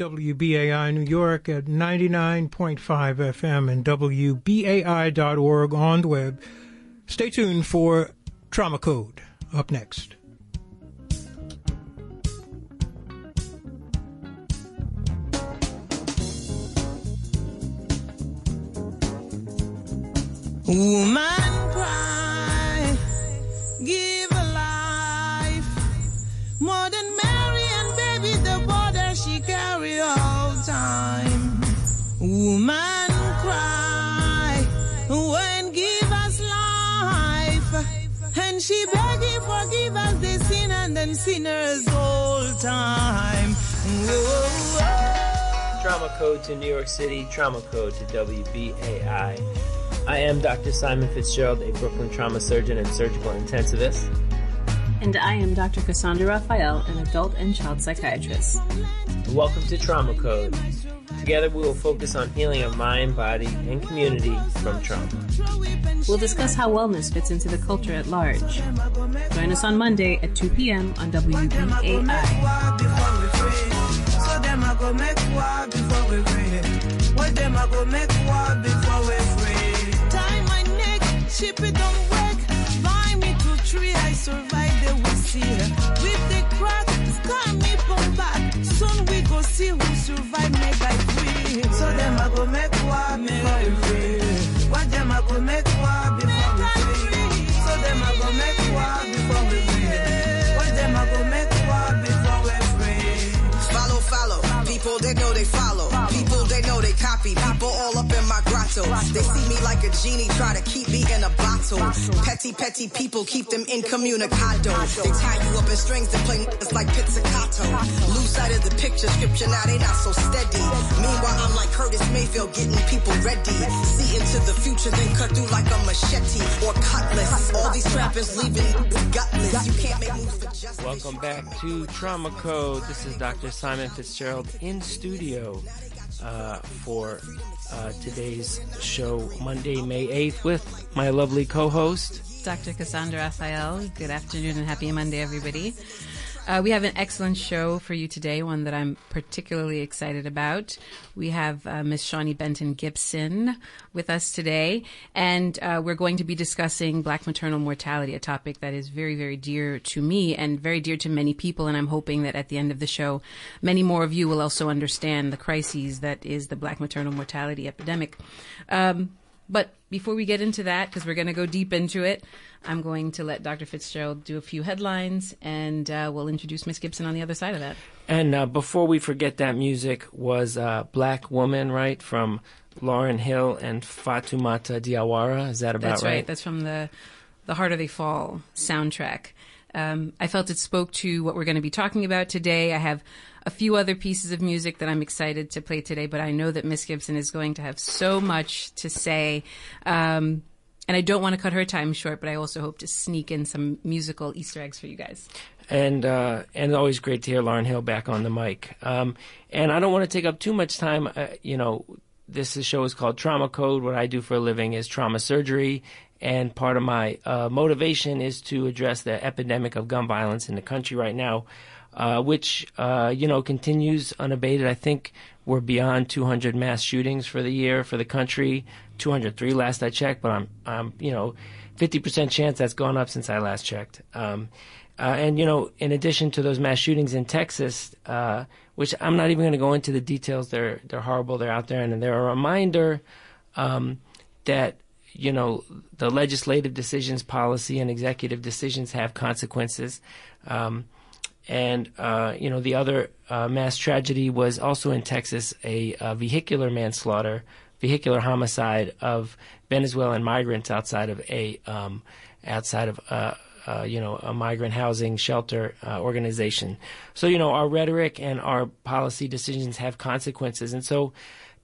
WBAI New York at 99.5 FM and WBAI.org on the web. Stay tuned for Trauma Code up next. Woman And she begging forgive us the sin and then sinners all time. Whoa. Trauma Code to New York City, Trauma Code to WBAI. I am Dr. Simon Fitzgerald, a Brooklyn trauma surgeon and surgical intensivist. And I am Dr. Cassandra Raphael, an adult and child psychiatrist. Welcome to Trauma Code. Together we will focus on healing of mind, body, and community from trauma. We'll discuss how wellness fits into the culture at large. Join us on Monday at 2 p.m. on WBAI. Go see who survive, make I free. So them I go make war before we free. What them I go make war before we free. So them I go make war before we free. What them I go make war before we free. Follow, follow. People they know they follow. People in. They see me like a genie, try to keep me in a bottle. Petty, petty people keep them incommunicado. They tie you up in strings to play it's like pizzicato. Lose sight of the picture scripture, now they not so steady. Meanwhile, I'm like Curtis Mayfield getting people ready. See into the future, then cut through like a machete or cutlass. All these rappers leaving gutless. You can't make moves for justice. Welcome back to Trauma Code. This is Dr. Simon Fitzgerald in studio uh, for uh, today's show, Monday, May 8th, with my lovely co host. Dr. Cassandra Raphael. Good afternoon and happy Monday, everybody. Uh, we have an excellent show for you today, one that I'm particularly excited about. We have uh, Miss Shawnee Benton Gibson with us today, and uh, we're going to be discussing black maternal mortality, a topic that is very, very dear to me and very dear to many people. And I'm hoping that at the end of the show, many more of you will also understand the crises that is the black maternal mortality epidemic. Um, but before we get into that, because we're going to go deep into it, I'm going to let Dr. Fitzgerald do a few headlines, and uh, we'll introduce Miss Gibson on the other side of that. And uh, before we forget, that music was uh, Black Woman, right? From Lauryn Hill and Fatoumata Diawara. Is that about That's right. That's from the the Harder They Fall soundtrack. Um, I felt it spoke to what we're going to be talking about today. I have a few other pieces of music that I'm excited to play today, but I know that Miss Gibson is going to have so much to say. Um, and I don't want to cut her time short, but I also hope to sneak in some musical Easter eggs for you guys. and uh, and always great to hear Lauryn Hill back on the mic. Um, and I don't want to take up too much time. Uh, you know, this show is called Trauma Code. What I do for a living is trauma surgery, and part of my uh, motivation is to address the epidemic of gun violence in the country right now, uh, which uh, you know continues unabated. I think we're beyond 200 mass shootings for the year for the country. 203 last I checked, but I'm I'm you know 50% chance that's gone up since I last checked. Um, uh, and you know, in addition to those mass shootings in Texas, uh, which I'm not even going to go into the details, they're they're horrible. They're out there, and they're a reminder um, that you know the legislative decisions, policy, and executive decisions have consequences. Um, and uh, you know, the other uh, mass tragedy was also in Texas, a, uh vehicular manslaughter, vehicular homicide of Venezuelan migrants outside of a um, outside of uh, uh, you know a migrant housing shelter uh, organization. So you know our rhetoric and our policy decisions have consequences, and so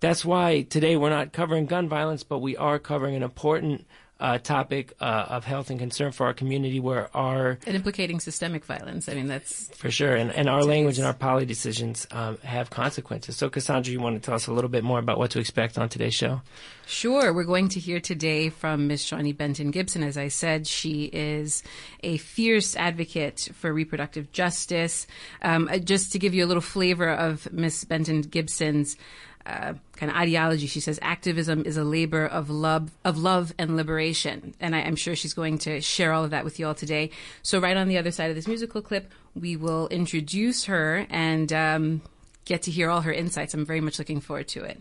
that's why today we're not covering gun violence, but we are covering an important uh, topic uh, of health and concern for our community where our and implicating systemic violence. I mean, that's for sure, and, and our language and our policy decisions um, have consequences. So, Cassandra, you want to tell us a little bit more about what to expect on today's show? Sure. We're going to hear today from Miss Shawnee Benton Gibson. As I said, she is a fierce advocate for reproductive justice. Um, uh, just to give you a little flavor of Miss Benton Gibson's uh, kind of ideology. She says activism is a labor of love, of love and liberation, and I, am sure she's going to share all of that with you all today. So, right on the other side of this musical clip, we will introduce her and um, get to hear all her insights. I'm very much looking forward to it.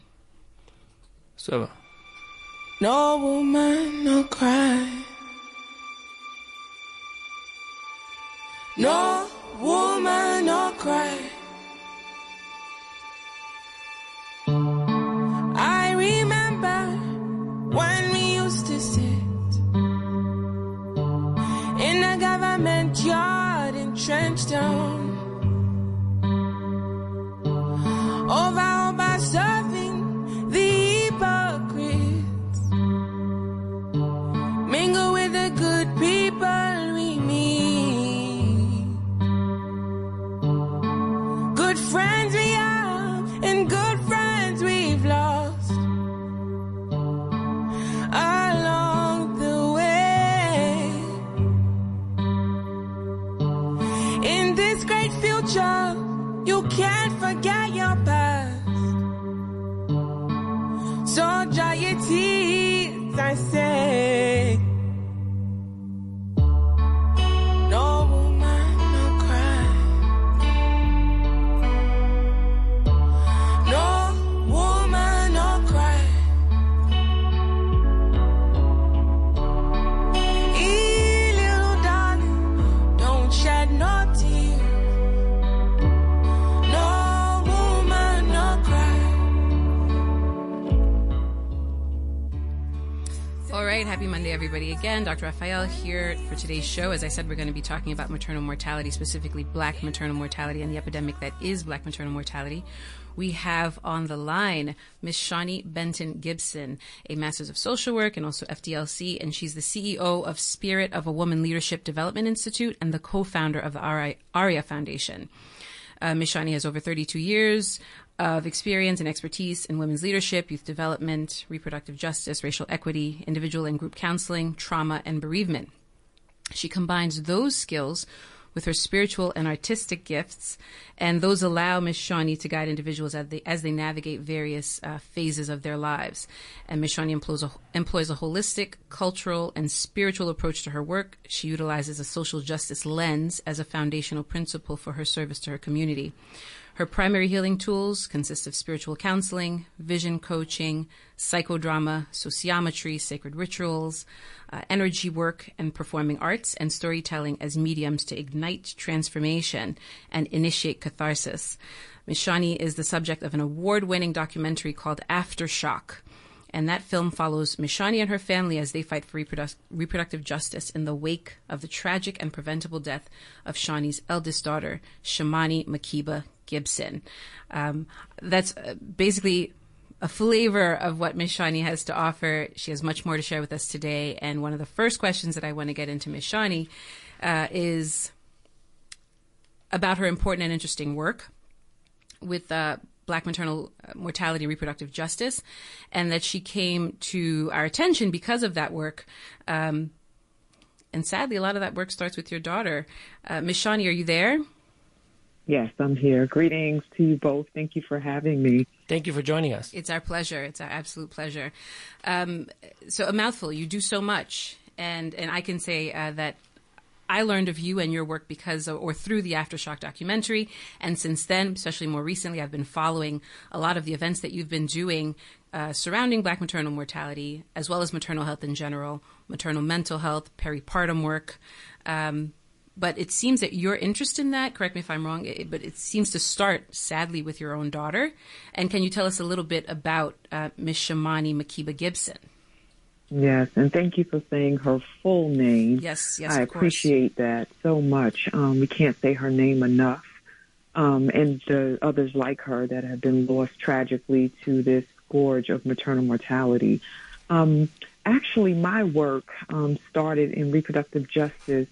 So, no woman, no cry. No in Raphael here for today's show. As I said, we're going to be talking about maternal mortality, specifically black maternal mortality and the epidemic that is black maternal mortality. We have on the line Miss Shawnee Benton Gibson, a Master's of Social Work and also FDLC, and she's the CEO of Spirit of a Woman Leadership Development Institute and the co-founder of the ARIA Foundation. Uh, Ms. Shawnee has over 32 years of experience and expertise in women's leadership, youth development, reproductive justice, racial equity, individual and group counseling, trauma, and bereavement. She combines those skills with her spiritual and artistic gifts, and those allow Ms. Shawnee to guide individuals as they, as they navigate various uh, phases of their lives. And Ms. Shawnee employs a, employs a holistic, cultural, and spiritual approach to her work. She utilizes a social justice lens as a foundational principle for her service to her community. Her primary healing tools consist of spiritual counseling, vision coaching, psychodrama, sociometry, sacred rituals, uh, energy work, and performing arts and storytelling as mediums to ignite transformation and initiate catharsis. Ms. Shawnee is the subject of an award winning documentary called Aftershock. And that film follows Ms. Shawnee and her family as they fight for reproduc- reproductive justice in the wake of the tragic and preventable death of Shawnee's eldest daughter, Shamony Makeba Gibson. Um, that's uh, basically a flavor of what Ms. Shawnee has to offer. She has much more to share with us today. And one of the first questions that I want to get into Ms. Shawnee uh, is about her important and interesting work with uh, black maternal mortality and reproductive justice, and that she came to our attention because of that work. Um, and sadly, a lot of that work starts with your daughter. Uh, Ms. Shawnee, are you there? Yes, I'm here. Greetings to you both. Thank you for having me. Thank you for joining us. It's our pleasure. It's our absolute pleasure. Um, so, a mouthful. You do so much, and and I can say uh, that I learned of you and your work because of, or through the Aftershock documentary, and since then, especially more recently, I've been following a lot of the events that you've been doing uh, surrounding Black maternal mortality, as well as maternal health in general, maternal mental health, peripartum work. Um, but it seems that your interest in that, correct me if I'm wrong, but it seems to start sadly with your own daughter. And can you tell us a little bit about uh, Miss Shamony Makeba Gibson? Yes, and thank you for saying her full name. Yes, yes, I of course. appreciate that so much. Um, we can't say her name enough. Um, and the others like her that have been lost tragically to this scourge of maternal mortality. Um, actually, my work um, started in reproductive justice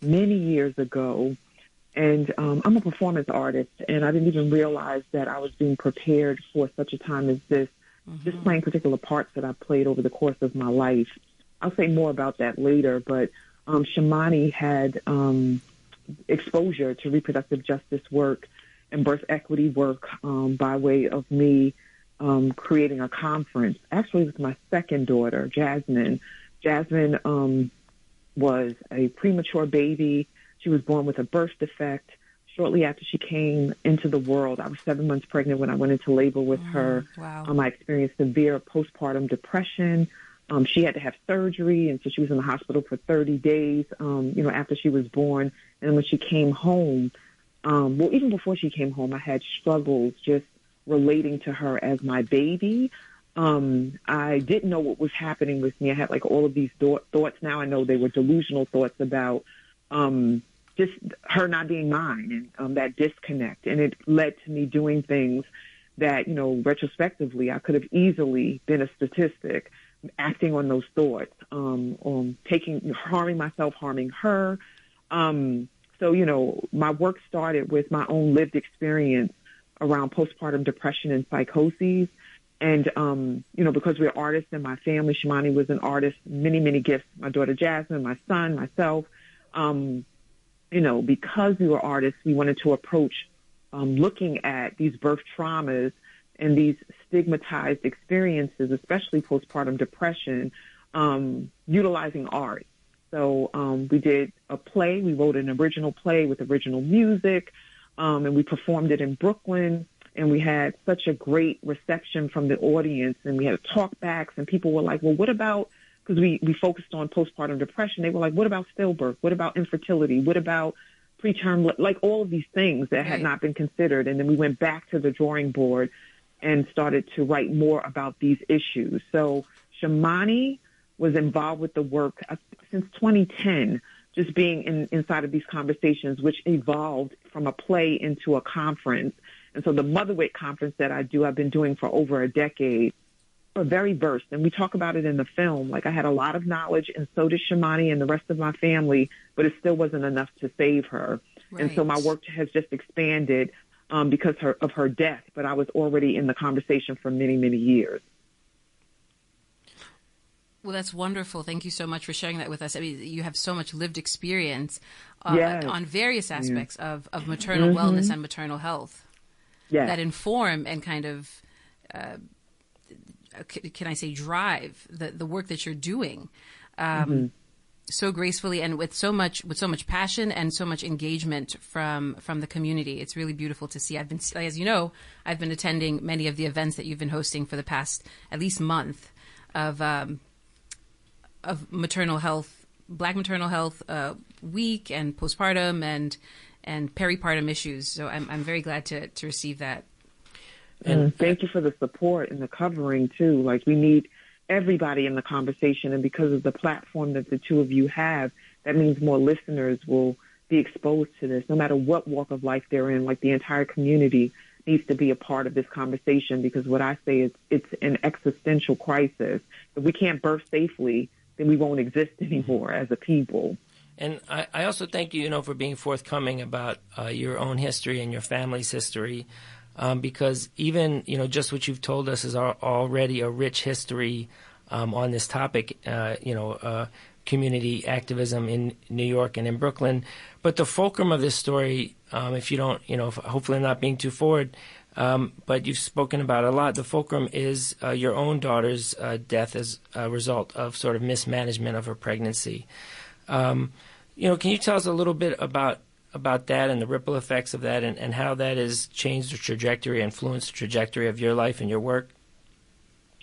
many years ago. And um, I'm a performance artist, and I didn't even realize that I was being prepared for such a time as this, just playing particular parts that I played over the course of my life. I'll say more about that later, but um, Shamony had um, exposure to reproductive justice work and birth equity work um, by way of me um, creating a conference, actually with my second daughter, Jasmine. Jasmine um, was a premature baby. She was born with a birth defect. Shortly after she came into the world, I was seven months pregnant when I went into labor with her. wow. Um, I experienced severe postpartum depression. Um, she had to have surgery, and so she was in the hospital for 30 days, um, you know, after she was born. And when she came home, um, well, even before she came home, I had struggles just relating to her as my baby. Um, I didn't know what was happening with me. I had like all of these thought, thoughts. Now I know they were delusional thoughts about um, just her not being mine and um, that disconnect. And it led to me doing things that, you know, retrospectively, I could have easily been a statistic, acting on those thoughts, um, um, taking, harming myself, harming her. Um, so, you know, my work started with my own lived experience around postpartum depression and psychoses. And, um, you know, because we're artists in my family, Shamony was an artist, many, many gifts. My daughter Jasmine, my son, myself. Um, you know, because we were artists, we wanted to approach um, looking at these birth traumas and these stigmatized experiences, especially postpartum depression, um, utilizing art. So um, we did a play. We wrote an original play with original music, um, and we performed it in Brooklyn. And we had such a great reception from the audience, and we had talkbacks, and people were like, "Well, what about?" Because we we focused on postpartum depression. They were like, "What about stillbirth? What about infertility? What about preterm? Like all of these things that had Right. not been considered." And then we went back to the drawing board and started to write more about these issues. So Shamony was involved with the work uh, since 2010, just being in, inside of these conversations, which evolved from a play into a conference. And so the Motherweight conference that I do, I've been doing for over a decade. We're very versed, and we talk about it in the film. Like I had a lot of knowledge, and so did Shamony and the rest of my family, but it still wasn't enough to save her. And so my work has just expanded um, because her, of her death, but I was already in the conversation for many, many years. Well, that's wonderful. Thank you so much for sharing that with us. I mean, you have so much lived experience uh, Yes. on various aspects of, of maternal wellness and maternal health That inform and kind of, uh, can I say, drive the, the work that you're doing. Um, So gracefully and with so much with so much passion and so much engagement from from the community, it's really beautiful to see. I've been, as you know, I've been attending many of the events that you've been hosting for the past at least month of um, of maternal health, Black Maternal Health uh, Week, and postpartum and and peripartum issues. So I'm I'm very glad to to receive that. Mm, and thank you for the support and the covering too. Like we need everybody in the conversation, and because of the platform that the two of you have, that means more listeners will be exposed to this, no matter what walk of life they're in. Like the entire community needs to be a part of this conversation because what I say is it's an existential crisis. If we can't birth safely, then we won't exist anymore as a people. And I, I also thank you, you know, for being forthcoming about uh, your own history and your family's history, um, because even you know just what you've told us is al- already a rich history um, on this topic. Uh, you know, uh, community activism in New York and in Brooklyn. But the fulcrum of this story, um, if you don't, you know, hopefully I'm not being too forward. Um, but you've spoken about a lot. The fulcrum is uh, your own daughter's uh, death as a result of sort of mismanagement of her pregnancy. Um, you know, can you tell us a little bit about about that and the ripple effects of that, and, and how that has changed the trajectory, influenced the trajectory of your life and your work?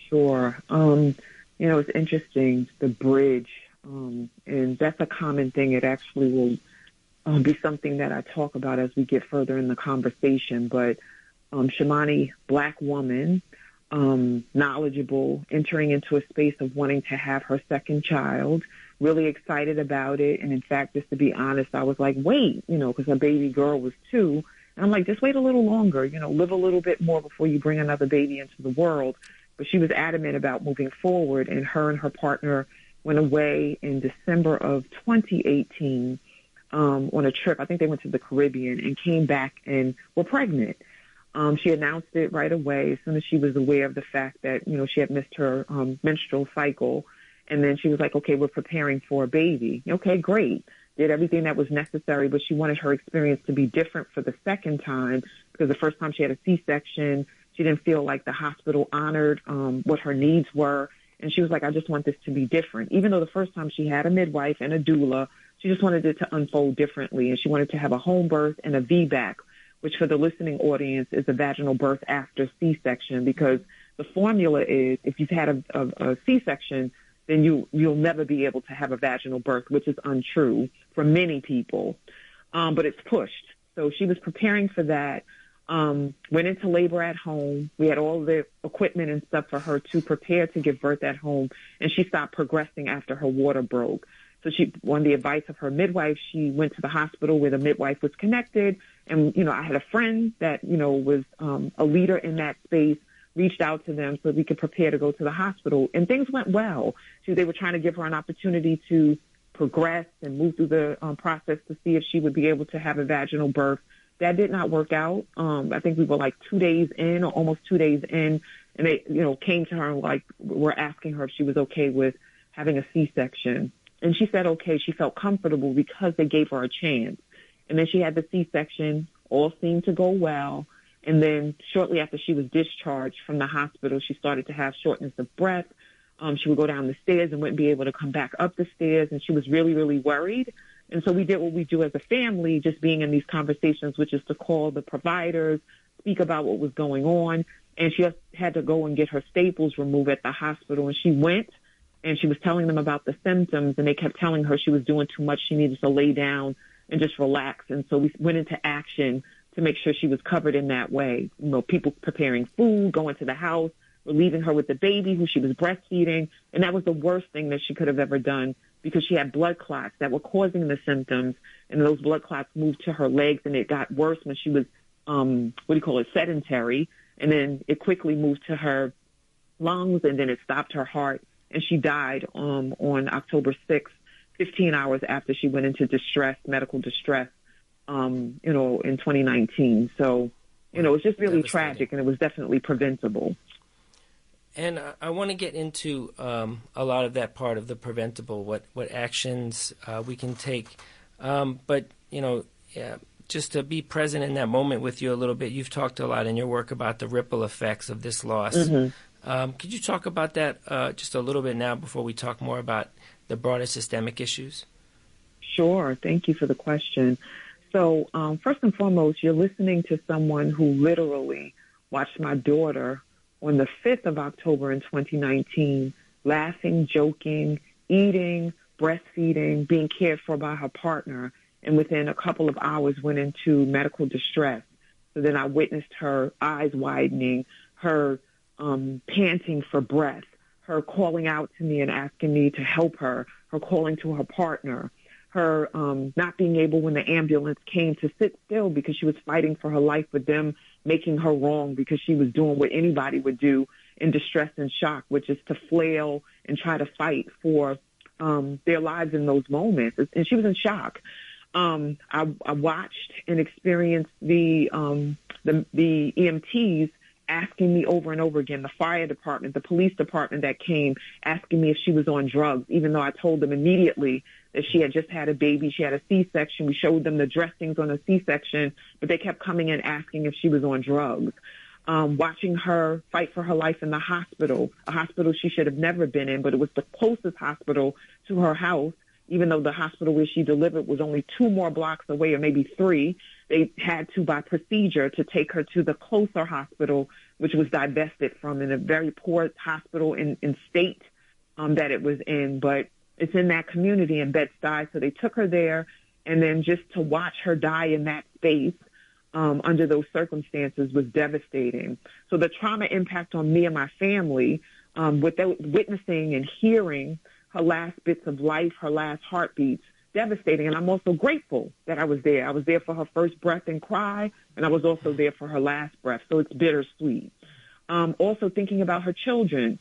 Sure. Um, you know, it's interesting, the bridge, um, and that's a common thing. It actually will um, be something that I talk about as we get further in the conversation. But um, Shamony, black woman, um, knowledgeable, entering into a space of wanting to have her second child, really excited about it. And in fact, just to be honest, I was like, wait, you know, because her baby girl was two. And I'm like, just wait a little longer, you know, live a little bit more before you bring another baby into the world. but she was adamant about moving forward. And her and her partner went away in December of 2018 um, on a trip. I think they went to the Caribbean and came back and were pregnant. Um, she announced it right away as soon as she was aware of the fact that you know she had missed her um, menstrual cycle, and then she was like, "Okay, we're preparing for a baby." Okay, great. Did everything that was necessary, but she wanted her experience to be different for the second time because the first time she had a C-section, she didn't feel like the hospital honored um, what her needs were, and she was like, "I just want this to be different." Even though the first time she had a midwife and a doula, she just wanted it to unfold differently, and she wanted to have a home birth and a VBAC which for the listening audience is a vaginal birth after C-section because the formula is if you've had a, a, a C-section, then you, you'll never be able to have a vaginal birth, which is untrue for many people. Um, but it's pushed. So she was preparing for that. Um, went into labor at home. We had all the equipment and stuff for her to prepare to give birth at home, and she stopped progressing after her water broke. So she, on the advice of her midwife, she went to the hospital where the midwife was connected. And, you know, I had a friend that, you know, was um, a leader in that space, reached out to them so we could prepare to go to the hospital. And things went well. So they were trying to give her an opportunity to progress and move through the um, process to see if she would be able to have a vaginal birth. That did not work out. Um, I think we were like two days in or almost two days in. And they, you know, came to her and like were asking her if she was okay with having a C-section. And she said, okay, she felt comfortable because they gave her a chance. And then she had the C-section. All seemed to go well. And then shortly after she was discharged from the hospital, she started to have shortness of breath. Um, she would go down the stairs and wouldn't be able to come back up the stairs. And she was really, really worried. And so we did what we do as a family, just being in these conversations, which is to call the providers, speak about what was going on. And she had to go and get her staples removed at the hospital. And she went and she was telling them about the symptoms and they kept telling her she was doing too much. She needed to lay down and just relax. And so we went into action to make sure she was covered in that way. You know, people preparing food, going to the house, relieving her with the baby who she was breastfeeding. And that was the worst thing that she could have ever done because she had blood clots that were causing the symptoms. And those blood clots moved to her legs and it got worse when she was, um, what do you call it, sedentary. And then it quickly moved to her lungs and then it stopped her heart and she died um, on October 6th, 15 hours after she went into distress, medical distress, um, you know, in 2019. So, you know, it's just really tragic, and it was definitely preventable. And I, I want to get into um, a lot of that part of the preventable, what what actions uh, we can take. Um, but you know, yeah, just to be present in that moment with you a little bit. You've talked a lot in your work about the ripple effects of this loss. Mm-hmm. Um, could you talk about that uh, just a little bit now before we talk more about the broader systemic issues? Sure. Thank you for the question. So, um, first and foremost, you're listening to someone who literally watched my daughter on the 5th of October in 2019, laughing, joking, eating, breastfeeding, being cared for by her partner, and within a couple of hours went into medical distress. So then I witnessed her eyes widening, her um, panting for breath, her calling out to me and asking me to help her, her calling to her partner, her um, not being able when the ambulance came to sit still because she was fighting for her life with them making her wrong because she was doing what anybody would do in distress and shock, which is to flail and try to fight for um, their lives in those moments. And she was in shock. Um, I, I watched and experienced the um, the, the EMTs asking me over and over again, the fire department, the police department that came asking me if she was on drugs, even though I told them immediately that she had just had a baby. She had a C-section. We showed them the dressings on a C-section, but they kept coming in asking if she was on drugs. Um, watching her fight for her life in the hospital, a hospital she should have never been in, but it was the closest hospital to her house even though the hospital where she delivered was only two more blocks away or maybe three, they had to, by procedure, to take her to the closer hospital, which was divested from in a very poor hospital in, in state um, that it was in. But it's in that community in Bed-Stuy. So they took her there. And then just to watch her die in that space um, under those circumstances was devastating. So the trauma impact on me and my family, um, without witnessing and hearing her last bits of life, her last heartbeats, devastating. And I'm also grateful that I was there. I was there for her first breath and cry, and I was also there for her last breath. So it's bittersweet. Um, also thinking about her children.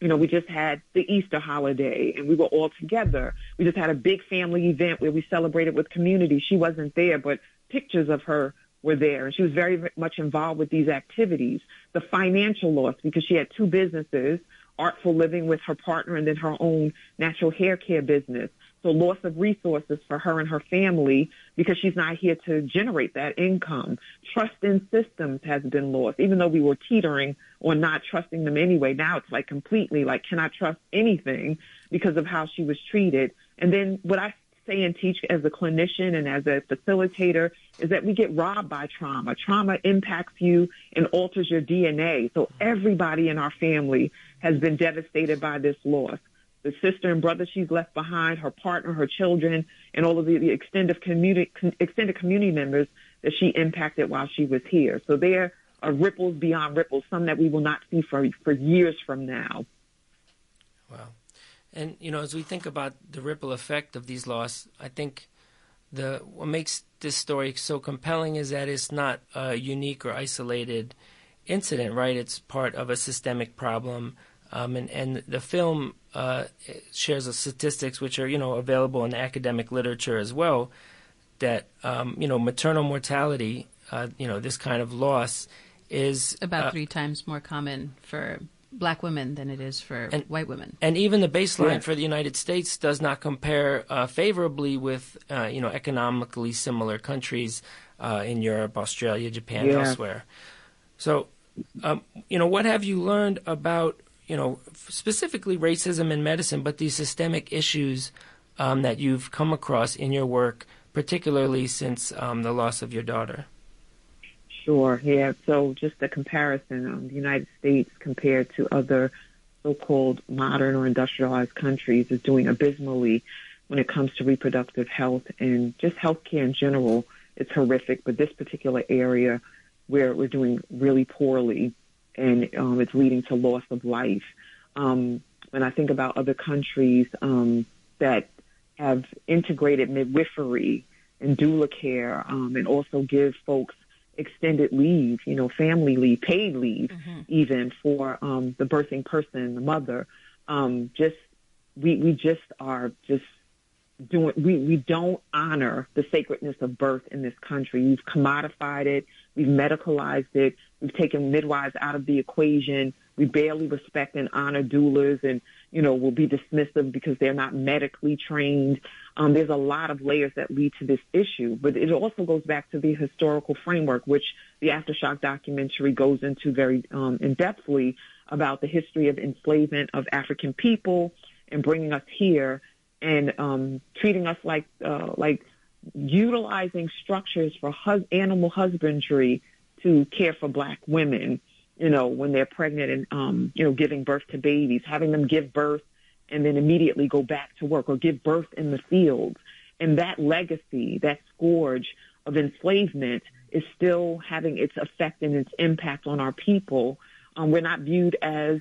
You know, we just had the Easter holiday and we were all together. We just had a big family event where we celebrated with community. She wasn't there, but pictures of her were there and she was very much involved with these activities. The financial loss because she had two businesses, Artful Living with her partner and then her own natural hair care business. So loss of resources for her and her family because she's not here to generate that income. Trust in systems has been lost, even though we were teetering on not trusting them anyway. Now it's like completely like cannot trust anything because of how she was treated. And then what I say and teach as a clinician and as a facilitator is that we get robbed by trauma. Trauma impacts you and alters your DNA. So everybody in our family has been devastated by this loss the sister and brother she's left behind, her partner, her children, and all of the, the extended community extended community members that she impacted while she was here. So there are ripples beyond ripples, some that we will not see for for years from now. Wow. And you know, as we think about the ripple effect of these laws, I think the what makes this story so compelling is that it's not a unique or isolated incident, right? It's part of a systemic problem. Um, and, and the film uh, shares statistics which are you know available in academic literature as well that um, you know maternal mortality uh, you know this kind of loss is about uh, three times more common for black women than it is for and, white women. And even the baseline yeah. for the United States does not compare uh, favorably with uh, you know economically similar countries uh, in Europe, Australia, Japan, yeah. elsewhere. So, um, you know, what have you learned about you know specifically racism in medicine, but these systemic issues um, that you've come across in your work, particularly since um, the loss of your daughter? Sure. Yeah. So just a comparison, um, the United States compared to other so-called modern or industrialized countries is doing abysmally when it comes to reproductive health and just healthcare in general. It's horrific, but this particular area where we're doing really poorly and um, it's leading to loss of life. Um, when I think about other countries um, that have integrated midwifery and doula care um, and also give folks extended leave, you know, family leave, paid leave, mm-hmm. even for um, the birthing person, the mother. Um, just we we just are just doing we we don't honor the sacredness of birth in this country. We've commodified it, we've medicalized it, we've taken midwives out of the equation. We barely respect and honor doulas, and you know will be dismissive because they're not medically trained. Um, there's a lot of layers that lead to this issue, but it also goes back to the historical framework, which the Aftershock documentary goes into very um, in depthly about the history of enslavement of African people and bringing us here and um, treating us like uh, like utilizing structures for hus- animal husbandry to care for black women. You know, when they're pregnant and um, you know giving birth to babies, having them give birth and then immediately go back to work or give birth in the fields. And that legacy, that scourge of enslavement is still having its effect and its impact on our people. Um, we're not viewed as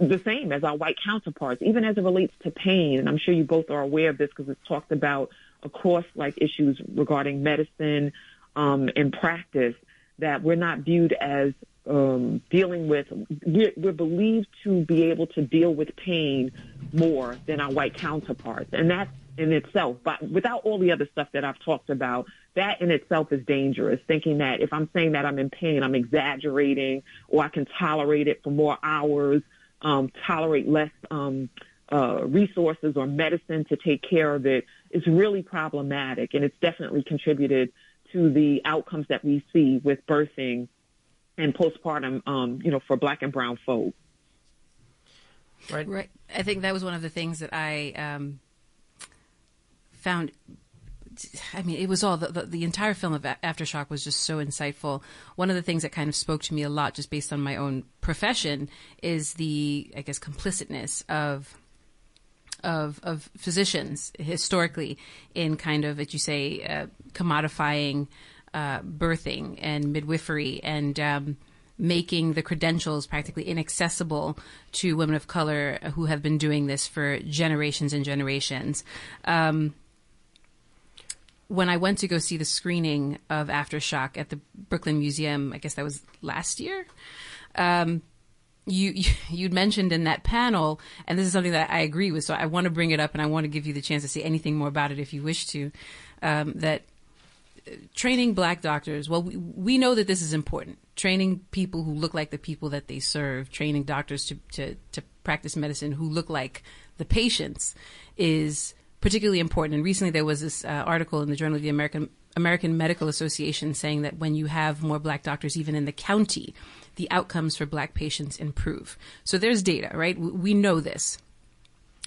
the same as our white counterparts, even as it relates to pain. And I'm sure you both are aware of this because it's talked about across like issues regarding medicine um, and practice that we're not viewed as um, dealing with, we're, we're believed to be able to deal with pain more than our white counterparts. And that in itself, but without all the other stuff that I've talked about, that in itself is dangerous. Thinking that if I'm saying that I'm in pain, I'm exaggerating or I can tolerate it for more hours, um, tolerate less um, uh, resources or medicine to take care of it is really problematic. And it's definitely contributed to the outcomes that we see with birthing and postpartum, um, you know, for black and brown folk. Right. Right. I think that was one of the things that I um, found. I mean, it was all the, the, the entire film of Aftershock was just so insightful. One of the things that kind of spoke to me a lot, just based on my own profession, is the I guess complicitness of of of physicians historically in kind of, as you say, uh, commodifying uh, birthing and midwifery and um, making the credentials practically inaccessible to women of color who have been doing this for generations and generations. Um, when I went to go see the screening of Aftershock at the Brooklyn Museum, I guess that was last year. Um, you you'd mentioned in that panel, and this is something that I agree with. So I want to bring it up, and I want to give you the chance to say anything more about it if you wish to. Um, that uh, training black doctors. Well, we, we know that this is important. Training people who look like the people that they serve. Training doctors to to, to practice medicine who look like the patients is particularly important. And recently there was this uh, article in the Journal of the American American Medical Association saying that when you have more black doctors, even in the county, the outcomes for black patients improve. So there's data, right? We know this.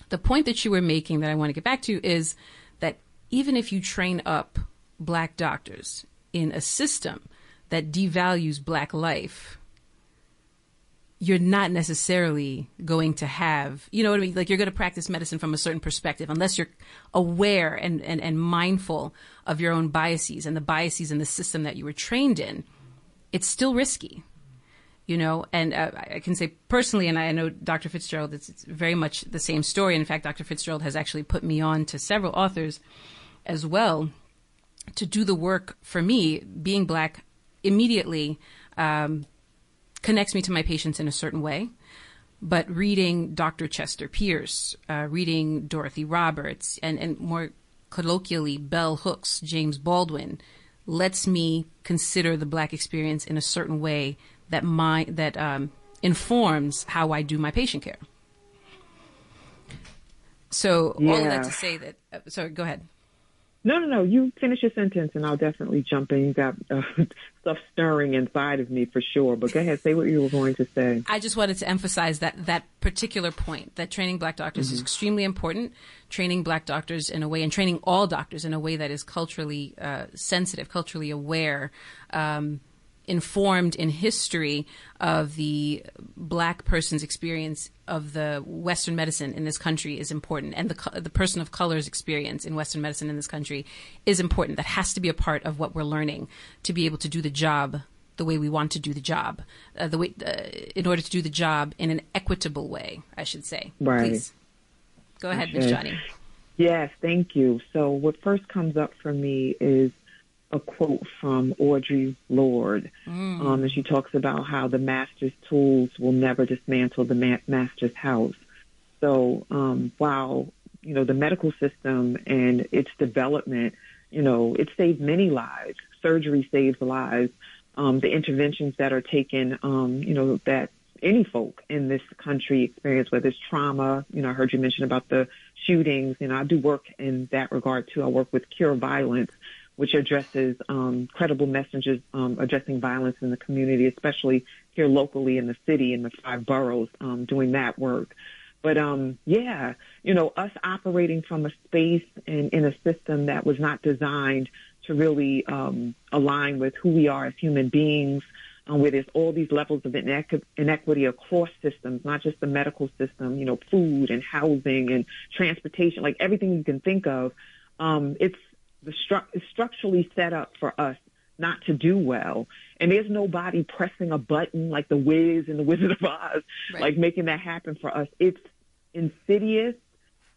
The point that you were making that I want to get back to is that even if you train up black doctors in a system that devalues black life, you're not necessarily going to have, you know what I mean? Like you're going to practice medicine from a certain perspective unless you're aware and, and, and mindful of your own biases and the biases in the system that you were trained in. It's still risky, you know, and uh, I can say personally, and I know Dr. Fitzgerald, it's, it's very much the same story. In fact, Dr. Fitzgerald has actually put me on to several authors as well to do the work for me, being black immediately. Um, connects me to my patients in a certain way. But reading Dr. Chester Pierce, uh, reading Dorothy Roberts, and, and more colloquially, Bell Hooks, James Baldwin, lets me consider the black experience in a certain way that my that um, informs how I do my patient care. So yeah. all of that to say that. Uh, sorry, go ahead. No, no, no. You finish your sentence, and I'll definitely jump in. You got uh, stuff stirring inside of me for sure. But go ahead, say what you were going to say. I just wanted to emphasize that that particular point that training black doctors mm-hmm. is extremely important. Training black doctors in a way, and training all doctors in a way that is culturally uh, sensitive, culturally aware. Um, informed in history of the black person's experience of the Western medicine in this country is important, and the the person of color's experience in Western medicine in this country is important. That has to be a part of what we're learning to be able to do the job the way we want to do the job, uh, the way uh, in order to do the job in an equitable way. I should say. Right. Please go ahead, Ms. Shawnee. Yes, thank you. So what first comes up for me is a quote from Audre Lorde, mm. um, and she talks about how the master's tools will never dismantle the ma- master's house. So um, while you know the medical system and its development, you know, it saved many lives. Surgery saves lives. Um, the interventions that are taken, um, you know, that any folk in this country experience, whether it's trauma, you know, I heard you mention about the shootings. You know, I do work in that regard too. I work with Cure Violence, which addresses um, credible messengers um, addressing violence in the community, especially here locally in the city in the five boroughs, um, doing that work. But um, yeah, you know, us operating from a space and in a system that was not designed to really um, align with who we are as human beings, um, where there's all these levels of inequ- inequity across systems, not just the medical system, you know, food and housing and transportation, like everything you can think of. Um, it's the stru- is structurally set up for us not to do well. And there's nobody pressing a button like the Wiz and the Wizard of Oz, right. like making that happen for us. It's insidious.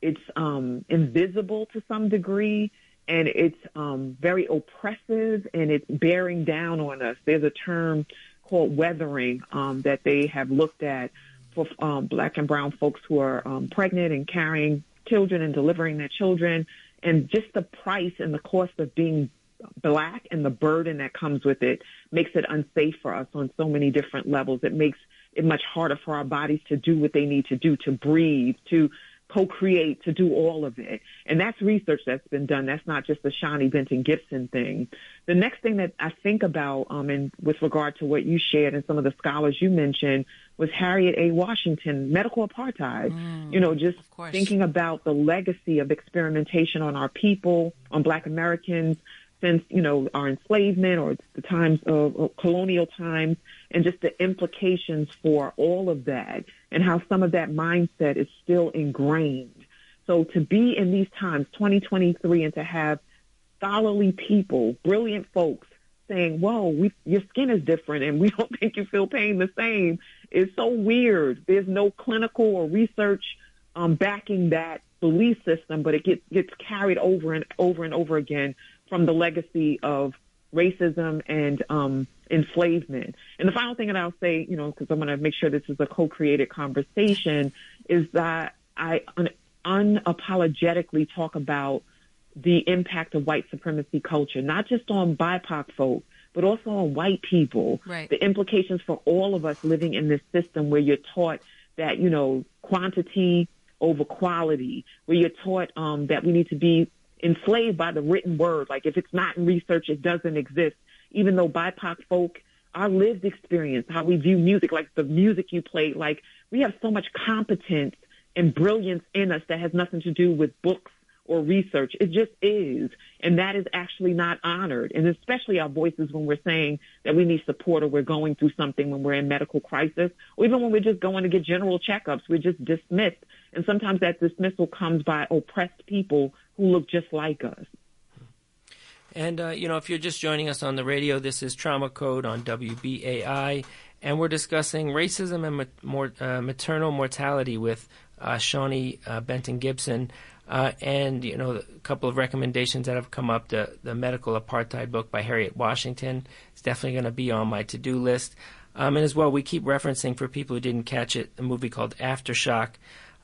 It's um, invisible to some degree, and it's um, very oppressive, and it's bearing down on us. There's a term called weathering um, that they have looked at for um, black and brown folks who are um, pregnant and carrying children and delivering their children and just the price and the cost of being black and the burden that comes with it makes it unsafe for us on so many different levels. It makes it much harder for our bodies to do what they need to do, to breathe, to co-create, to do all of it. And that's research that's been done. That's not just the Shawnee Benton Gibson thing. The next thing that I think about, um, and with regard to what you shared and some of the scholars you mentioned, was Harriet A. Washington, medical apartheid. Mm, you know, just thinking about the legacy of experimentation on our people, on Black Americans, since you know our enslavement or the times of colonial times, and just the implications for all of that, and how some of that mindset is still ingrained. So to be in these times, 2023, and to have scholarly people, brilliant folks saying, whoa, we, your skin is different and we don't think you feel pain the same is so weird. There's no clinical or research um, backing that belief system, but it gets, gets carried over and over and over again from the legacy of racism and um, enslavement. And the final thing that I'll say, you know, because I'm going to make sure this is a co-created conversation, is that I un- unapologetically talk about the impact of white supremacy culture, not just on BIPOC folk, but also on white people. Right. The implications for all of us living in this system where you're taught that, you know, quantity over quality, where you're taught um, that we need to be enslaved by the written word. Like if it's not in research, it doesn't exist. Even though BIPOC folk, our lived experience, how we view music, like the music you play, like we have so much competence and brilliance in us that has nothing to do with books or research. It just is. And that is actually not honored. And especially our voices when we're saying that we need support or we're going through something when we're in medical crisis, or even when we're just going to get general checkups, we're just dismissed. And sometimes that dismissal comes by oppressed people who look just like us. And, uh, you know, if you're just joining us on the radio, this is Trauma Code on WBAI, and we're discussing racism and ma- more, uh, maternal mortality with uh, Shawnee uh, Benton Gibson. Uh, and, you know, a couple of recommendations that have come up. The, the Medical Apartheid book by Harriet Washington is definitely going to be on my to do list. Um, and as well, we keep referencing for people who didn't catch it, a movie called Aftershock,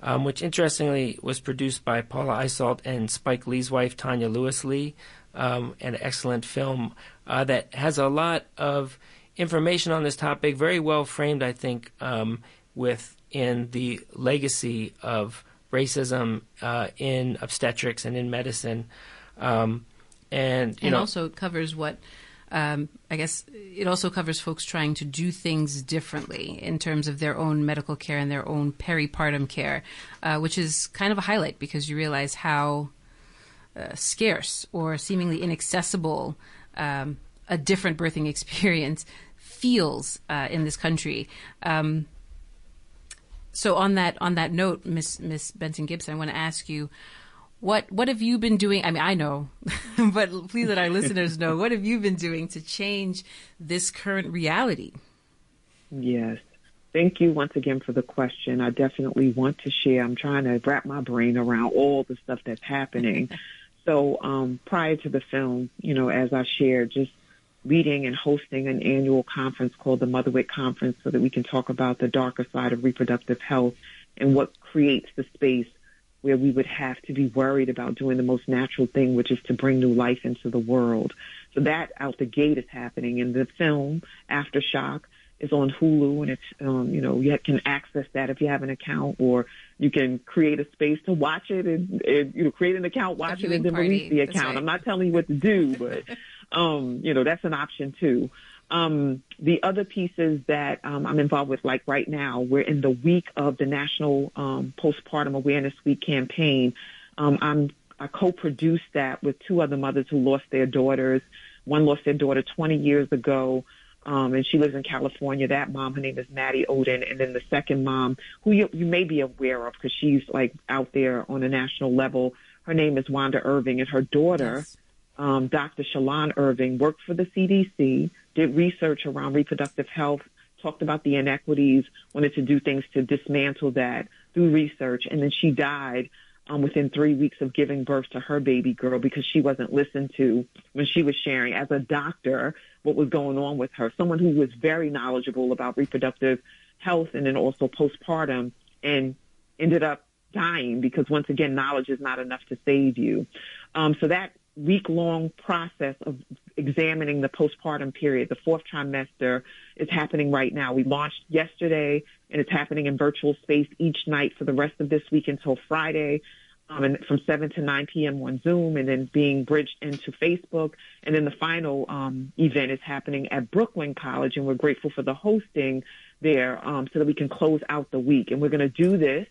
um, which interestingly was produced by Paula Eiselt and Spike Lee's wife, Tanya Lewis Lee um, an excellent film uh, that has a lot of information on this topic, very well framed, I think, um, within the legacy of racism uh, in obstetrics and in medicine. Um, and you and know, also covers what um, I guess it also covers folks trying to do things differently in terms of their own medical care and their own peripartum care, uh, which is kind of a highlight because you realize how uh, scarce or seemingly inaccessible um, a different birthing experience feels uh, in this country. Um, so on that on that note, Miss Miss Benton Gibson, I want to ask you. What what have you been doing? I mean, I know, but please let our listeners know. What have you been doing to change this current reality? Yes. Thank you once again for the question. I definitely want to share. I'm trying to wrap my brain around all the stuff that's happening. so um, prior to the film, you know, as I shared, just leading and hosting an annual conference called the Motherwit Conference so that we can talk about the darker side of reproductive health and what creates the space where we would have to be worried about doing the most natural thing, which is to bring new life into the world. So that out the gate is happening. And the film, Aftershock, is on Hulu, and it's um, you know you can access that if you have an account, or you can create a space to watch it and, and you know create an account, watch it, and then party. release the account. right. I'm not telling you what to do, but um, you know that's an option too. Um, the other pieces that um, I'm involved with, like right now, we're in the week of the National um, Postpartum Awareness Week campaign. Um, I'm I co-produced that with two other mothers who lost their daughters. One lost their daughter 20 years ago, um, and she lives in California. That mom, her name is Maddie Odin, and then the second mom, who you, you may be aware of because she's like out there on a national level. Her name is Wanda Irving, and her daughter Yes. Um, Dr. Shalon Irving worked for the CDC, did research around reproductive health, talked about the inequities, wanted to do things to dismantle that through research, and then she died um, within three weeks of giving birth to her baby girl because she wasn't listened to when she was sharing as a doctor what was going on with her. Someone who was very knowledgeable about reproductive health and then also postpartum and ended up dying because once again, knowledge is not enough to save you. Um, so that week long process of examining the postpartum period, the fourth trimester is happening right now. We launched yesterday and it's happening in virtual space each night for the rest of this week until Friday. Um, and from 7 to 9 p.m. on Zoom and then being bridged into Facebook. And then the final um, event is happening at Brooklyn College and we're grateful for the hosting there um, so that we can close out the week. And we're going to do this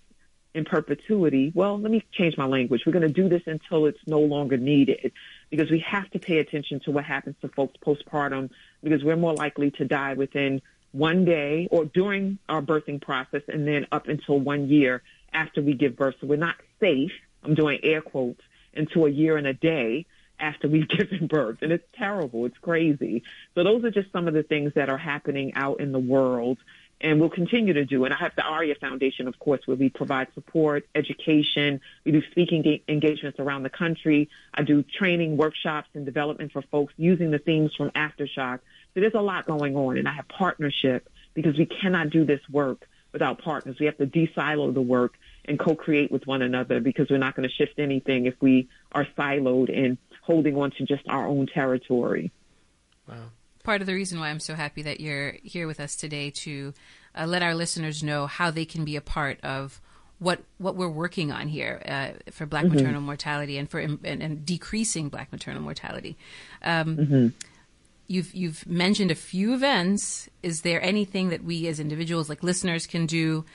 in perpetuity. Well, let me change my language. We're going to do this until it's no longer needed because we have to pay attention to what happens to folks postpartum because we're more likely to die within one day or during our birthing process and then up until one year after we give birth. So we're not safe. I'm doing air quotes into a year and a day after we've given birth. And it's terrible. It's crazy. So those are just some of the things that are happening out in the world. And we'll continue to do. And I have the ARIA Foundation, of course, where we provide support, education. We do speaking ga- engagements around the country. I do training, workshops, and development for folks using the themes from Aftershock. So there's a lot going on, and I have partnership because we cannot do this work without partners. We have to de-silo the work and co-create with one another because we're not going to shift anything if we are siloed and holding on to just our own territory. Wow. Part of the reason why I'm so happy that you're here with us today to uh, let our listeners know how they can be a part of what what we're working on here uh, for Black maternal mortality and for and, and decreasing Black maternal mortality. Um, You've you've mentioned a few events. Is there anything that we as individuals, like listeners, can do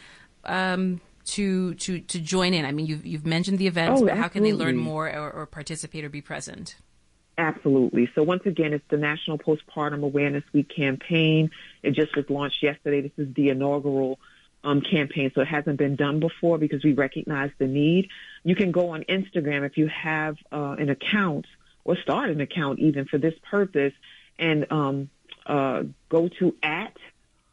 um, to to to join in? I mean, you've you've mentioned the events, Oh, but how can they learn more or, or participate or be present? Absolutely. So once again, it's the National Postpartum Awareness Week campaign. It just was launched yesterday. This is the inaugural um, campaign, so it hasn't been done before because we recognize the need. You can go on Instagram if you have uh, an account or start an account even for this purpose and um, uh, go to at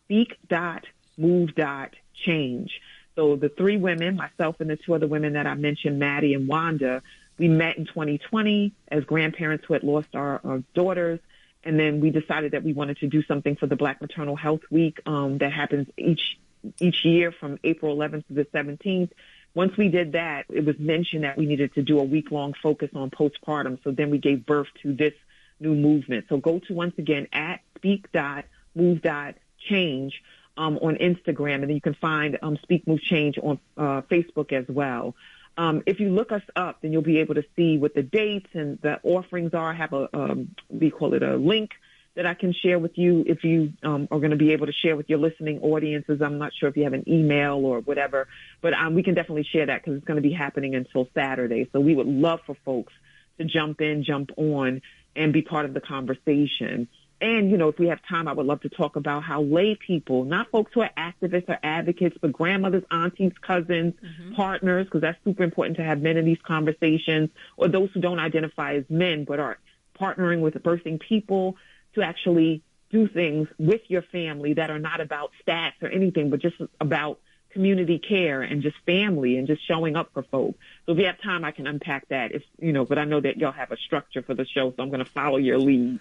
speak dot move dot change. So the three women, myself and the two other women that I mentioned, Maddie and Wanda, we met in 2020 as grandparents who had lost our, our daughters. And then we decided that we wanted to do something for the Black Maternal Health Week um, that happens each each year from April 11th to the 17th. Once we did that, it was mentioned that we needed to do a week long focus on postpartum. So then we gave birth to this new movement. So go to once again at speak.move.change um, on Instagram, and then you can find um, Speak Move Change on uh, Facebook as well. Um, if you look us up, then you'll be able to see what the dates and the offerings are. I have a um, we call it a link that I can share with you if you um, are going to be able to share with your listening audiences. I'm not sure if you have an email or whatever, but um, we can definitely share that because it's going to be happening until Saturday. So we would love for folks to jump in, jump on, and be part of the conversation. And, you know, if we have time, I would love to talk about how lay people, not folks who are activists or advocates, but grandmothers, aunties, cousins, mm-hmm. partners, because that's super important to have men in these conversations, or those who don't identify as men but are partnering with birthing people to actually do things with your family that are not about stats or anything, but just about community care and just family and just showing up for folks. So if you have time, I can unpack that. If you know, but I know that y'all have a structure for the show, so I'm going to follow your lead.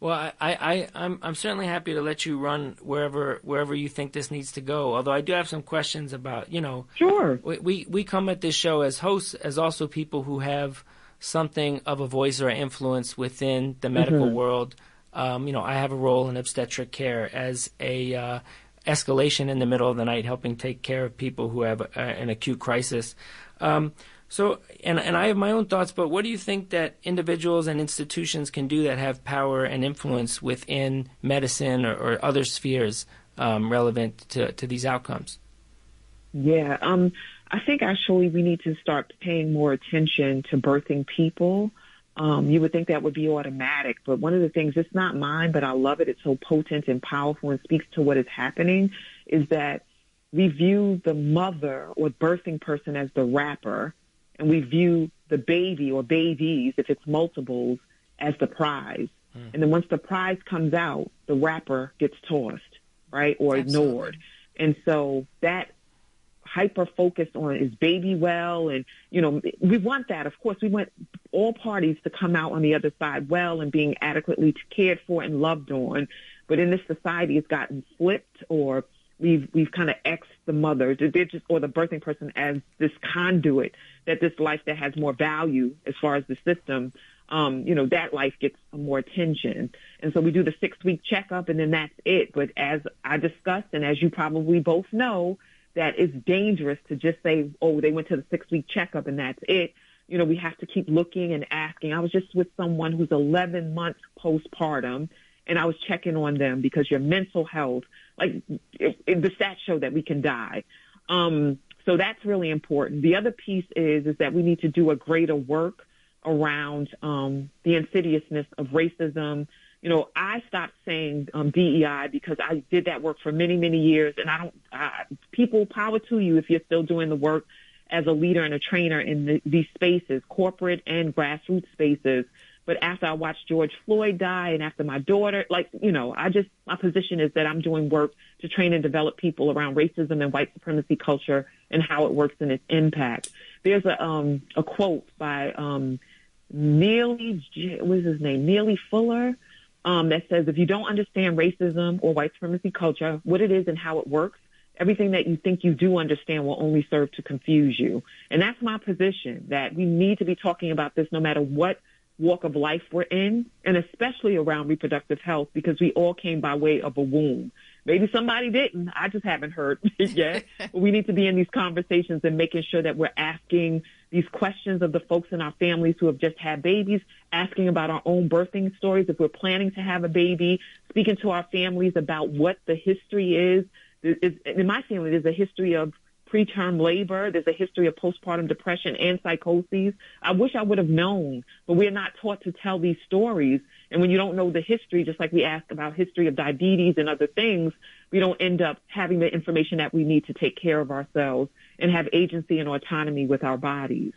Well, I, I, I, I'm, I'm certainly happy to let you run wherever, wherever you think this needs to go. Although I do have some questions about, you know, Sure. we, we, we come at this show as hosts, as also people who have something of a voice or influence within the medical world. Um, you know, I have a role in obstetric care as a uh, escalation in the middle of the night, helping take care of people who have a, an acute crisis. Um, so, and and I have my own thoughts, but what do you think that individuals and institutions can do that have power and influence within medicine or, or other spheres um, relevant to, to these outcomes? Yeah, um, I think actually we need to start paying more attention to birthing people. Um, you would think that would be automatic, but one of the things, it's not mine, but I love it. It's so potent and powerful and speaks to what is happening is that we view the mother or birthing person as the wrapper and we view the baby or babies, if it's multiples, as the prize. Hmm. And then once the prize comes out, the wrapper gets tossed, right, or Absolutely. ignored. And so that hyper focused on is baby well and you know we want that of course we want all parties to come out on the other side well and being adequately cared for and loved on but in this society it's gotten flipped or we've we've kind of x the mother just or the birthing person as this conduit that this life that has more value as far as the system um, you know, that life gets more attention. And so we do the six week checkup and then that's it. But as I discussed and as you probably both know, that it's dangerous to just say, oh, they went to the six week checkup and that's it. You know, we have to keep looking and asking. I was just with someone who's 11 months postpartum and I was checking on them because your mental health, like it, it, the stats show that we can die. Um, so that's really important. The other piece is, is that we need to do a greater work around um, the insidiousness of racism. You know, I stopped saying um, DEI because I did that work for many, many years, and I don't. Uh, people, power to you if you're still doing the work as a leader and a trainer in the, these spaces, corporate and grassroots spaces. But after I watched George Floyd die and after my daughter, like, you know, I just, my position is that I'm doing work to train and develop people around racism and white supremacy culture and how it works and its impact. There's a, um, a quote by, um, Neely, what is his name? Neely Fuller, um, that says, if you don't understand racism or white supremacy culture, what it is and how it works, everything that you think you do understand will only serve to confuse you. And that's my position that we need to be talking about this no matter what walk of life we're in, and especially around reproductive health because we all came by way of a womb. Maybe somebody didn't. I just haven't heard it yet. but we need to be in these conversations and making sure that we're asking these questions of the folks in our families who have just had babies, asking about our own birthing stories if we're planning to have a baby, speaking to our families about what the history is. In my family, there's a history of preterm labor. There's a history of postpartum depression and psychoses. I wish I would have known, but we're not taught to tell these stories. And when you don't know the history, just like we ask about history of diabetes and other things, we don't end up having the information that we need to take care of ourselves and have agency and autonomy with our bodies.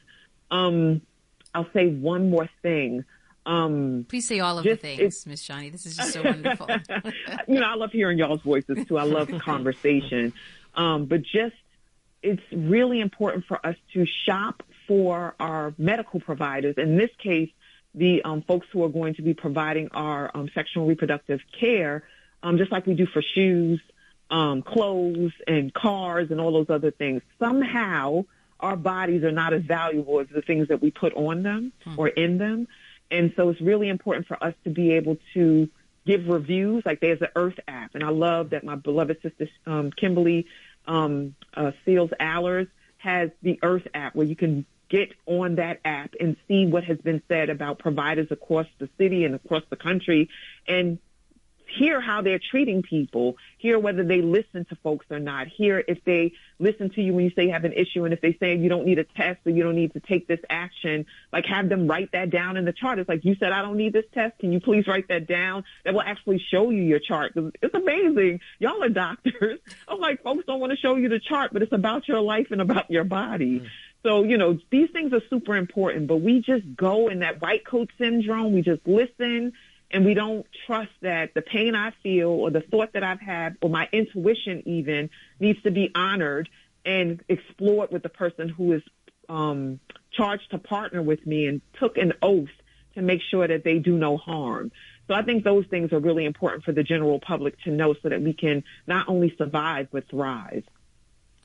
Um, I'll say one more thing. Um, Please say all of the things, Miss Shawnee. This is just so wonderful. you know, I love hearing y'all's voices too. I love conversation. Um, but just it's really important for us to shop for our medical providers. In this case, the um, folks who are going to be providing our um, sexual reproductive care, um, just like we do for shoes, um, clothes, and cars, and all those other things. Somehow, our bodies are not as valuable as the things that we put on them hmm. or in them. And so it's really important for us to be able to give reviews. Like there's the Irth app, and I love that my beloved sister um, Kimberly um, uh, Seals Allers has the Irth app where you can get on that app and see what has been said about providers across the city and across the country. And hear how they're treating people, hear whether they listen to folks or not, hear if they listen to you when you say you have an issue and if they say you don't need a test or you don't need to take this action, like have them write that down in the chart. It's like you said, I don't need this test. Can you please write that down? That will actually show you your chart. It's amazing. Y'all are doctors. I'm like, folks don't want to show you the chart, but it's about your life and about your body. Mm. So, you know, these things are super important, but we just go in that white coat syndrome. We just listen and we don't trust that the pain I feel or the thought that I've had or my intuition even needs to be honored and explored with the person who is um, charged to partner with me and took an oath to make sure that they do no harm. So I think those things are really important for the general public to know so that we can not only survive but thrive.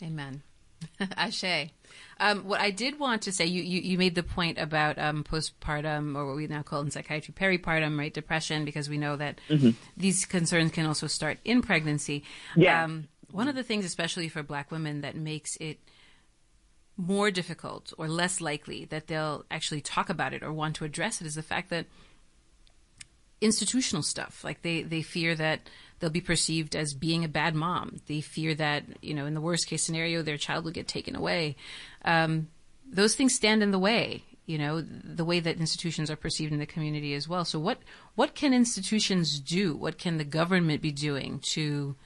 Amen. Ashe. Um, what I did want to say, you, you, you made the point about um, postpartum, or what we now call in psychiatry peripartum, right, depression, because we know that mm-hmm. these concerns can also start in pregnancy. Yeah. Um, one of the things, especially for Black women, that makes it more difficult or less likely that they'll actually talk about it or want to address it is the fact that institutional stuff, like they, they fear that they'll be perceived as being a bad mom. They fear that, you know, in the worst case scenario, their child will get taken away. Um, those things stand in the way, you know, the way that institutions are perceived in the community as well. So what, what can institutions do? What can the government be doing to,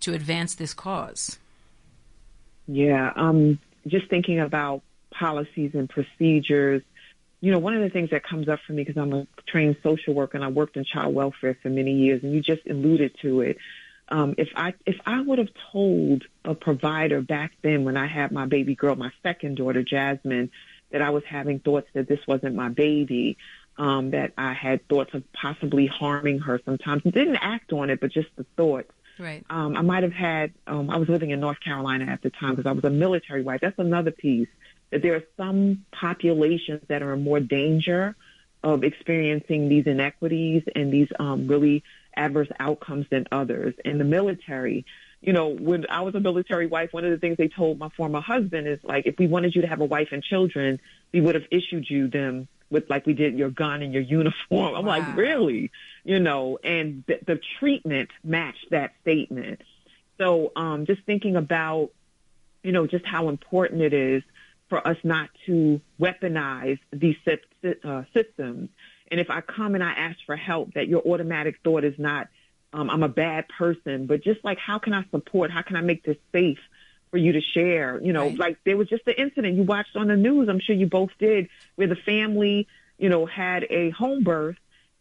to advance this cause? Yeah, um, just thinking about policies and procedures you know, one of the things that comes up for me because I'm a trained social worker and I worked in child welfare for many years, and you just alluded to it. Um, if I if I would have told a provider back then when I had my baby girl, my second daughter Jasmine, that I was having thoughts that this wasn't my baby, um, that I had thoughts of possibly harming her sometimes, didn't act on it, but just the thoughts. Right. Um, I might have had. Um, I was living in North Carolina at the time because I was a military wife. That's another piece that there are some populations that are in more danger of experiencing these inequities and these um, really adverse outcomes than others. In the military, you know, when I was a military wife, one of the things they told my former husband is like, if we wanted you to have a wife and children, we would have issued you them with like we did your gun and your uniform. I'm wow. like, really? You know, and the, the treatment matched that statement. So, um, just thinking about, you know, just how important it is for us not to weaponize these uh, systems. And if I come and I ask for help, that your automatic thought is not, um, I'm a bad person, but just like, how can I support? How can I make this safe for you to share? You know, right. like there was just the incident you watched on the news. I'm sure you both did where the family you know, had a home birth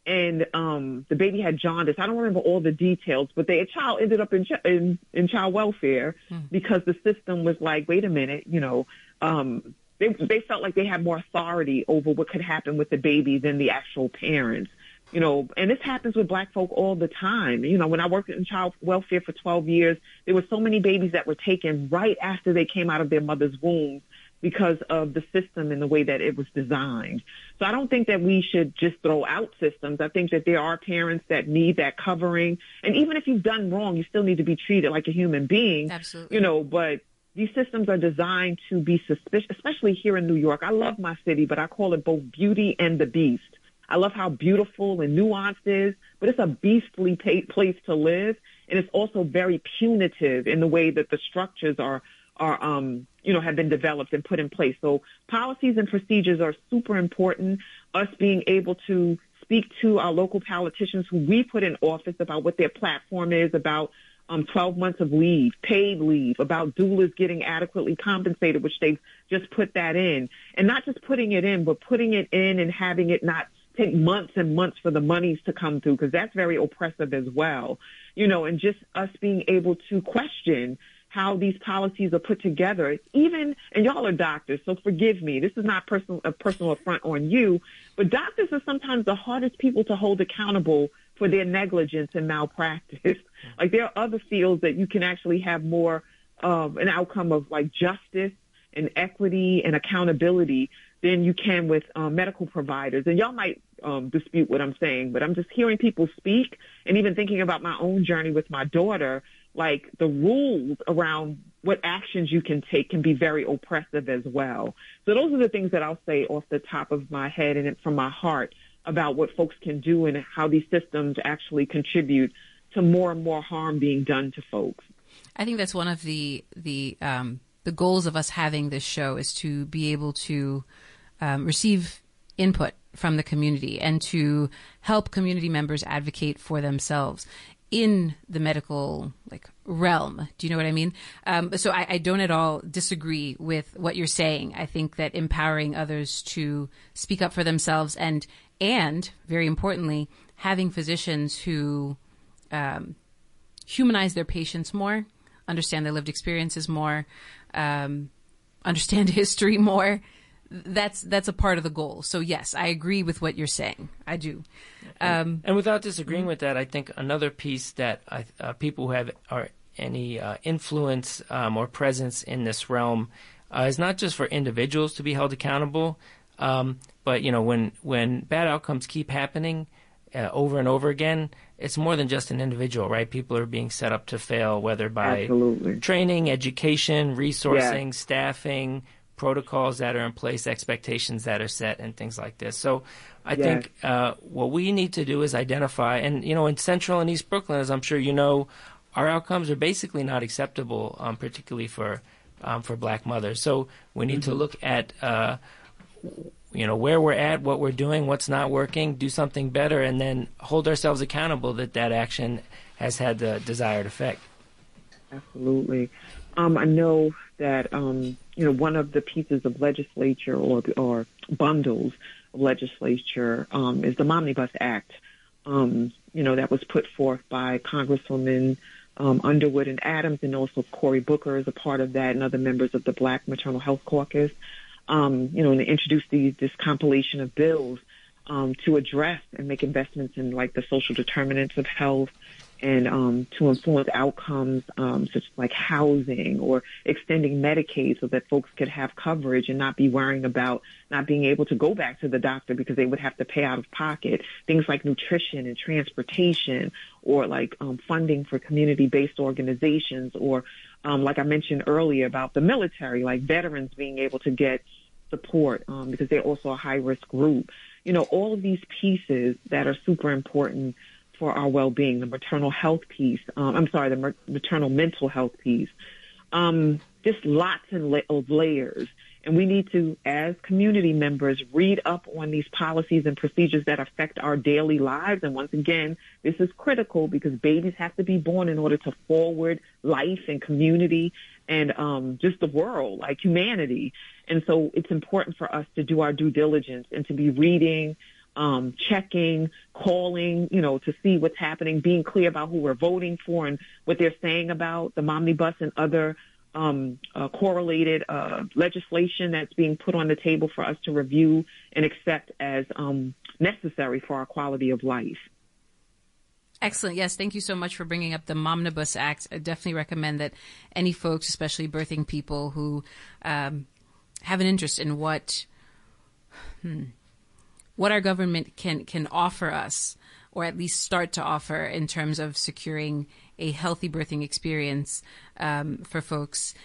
and um the baby had jaundice. I don't remember all the details, but the child ended up in ch- in, in child welfare because the system was like, wait a minute, you know, um they they felt like they had more authority over what could happen with the baby than the actual parents. You know, and this happens with black folk all the time. You know, when I worked in child welfare for 12 years, there were so many babies that were taken right after they came out of their mother's womb because of the system and the way that it was designed. So I don't think that we should just throw out systems. I think that there are parents that need that covering. And even if you've done wrong, you still need to be treated like a human being. Absolutely. You know, but these systems are designed to be suspicious, especially here in New York. I love my city, but I call it both beauty and the beast. I love how beautiful and nuanced it is, but it's a beastly place to live. And it's also very punitive in the way that the structures are are um, you know have been developed and put in place. So policies and procedures are super important. Us being able to speak to our local politicians who we put in office about what their platform is about um, 12 months of leave, paid leave, about doulas getting adequately compensated, which they've just put that in, and not just putting it in, but putting it in and having it not take months and months for the monies to come through because that's very oppressive as well. You know, and just us being able to question how these policies are put together. Even and y'all are doctors, so forgive me. This is not personal a personal affront on you, but doctors are sometimes the hardest people to hold accountable for their negligence and malpractice. like there are other fields that you can actually have more of an outcome of like justice and equity and accountability than you can with um, medical providers. And y'all might um, dispute what I'm saying, but I'm just hearing people speak and even thinking about my own journey with my daughter. Like the rules around what actions you can take can be very oppressive as well. So those are the things that I'll say off the top of my head and from my heart about what folks can do and how these systems actually contribute to more and more harm being done to folks. I think that's one of the the um, the goals of us having this show is to be able to um, receive input from the community and to help community members advocate for themselves in the medical like realm. Do you know what I mean? Um, so I, I don't at all disagree with what you're saying. I think that empowering others to speak up for themselves and and very importantly, having physicians who um, humanize their patients more, understand their lived experiences more, um, understand history more. That's that's a part of the goal. So yes, I agree with what you're saying. I do. Um, And without disagreeing with that, I think another piece that I, uh, people who have are any uh, influence um, or presence in this realm uh, is not just for individuals to be held accountable, um, but you know when when bad outcomes keep happening uh, over and over again, it's more than just an individual, right? People are being set up to fail, whether by Absolutely. training, education, resourcing, staffing, protocols that are in place, expectations that are set, and things like this. So I Yes. think uh, what we need to do is identify, and you know, in Central and East Brooklyn, as I'm sure you know, our outcomes are basically not acceptable, um, particularly for um, for Black mothers. So we need to look at. Uh, you know where we're at, what we're doing, what's not working, do something better, and then hold ourselves accountable that that action has had the desired effect. Absolutely. Um, I know that um, you know one of the pieces of legislature or or bundles of legislature um, is the Momnibus Act. Um, you know that was put forth by Congresswoman um, Underwood and Adams, and also Cory Booker is a part of that, and other members of the Black Maternal Health Caucus. Um, you know, and introduced these, this compilation of bills um, to address and make investments in like the social determinants of health and um, to influence outcomes um, such as like housing or extending Medicaid so that folks could have coverage and not be worrying about not being able to go back to the doctor because they would have to pay out of pocket. Things like nutrition and transportation or like um, funding for community-based organizations or um, like I mentioned earlier about the military, like veterans being able to get support um, because they're also a high-risk group. You know, all of these pieces that are super important for our well-being, the maternal health piece. Um, I'm sorry, the maternal mental health piece. Um, just lots and la- of layers. And we need to, as community members, read up on these policies and procedures that affect our daily lives. And once again, this is critical because babies have to be born in order to forward life and community and um, just the world, like humanity. And so it's important for us to do our due diligence and to be reading, um, checking, calling, you know, to see what's happening, being clear about who we're voting for and what they're saying about the Momnibus and other um, uh, correlated uh, legislation that's being put on the table for us to review and accept as um, necessary for our quality of life. Excellent. Yes, thank you so much for bringing up the Momnibus Act. I definitely recommend that any folks, especially birthing people who um, have an interest in what hmm, what our government can can offer us, or at least start to offer in terms of securing a healthy birthing experience um, for folks.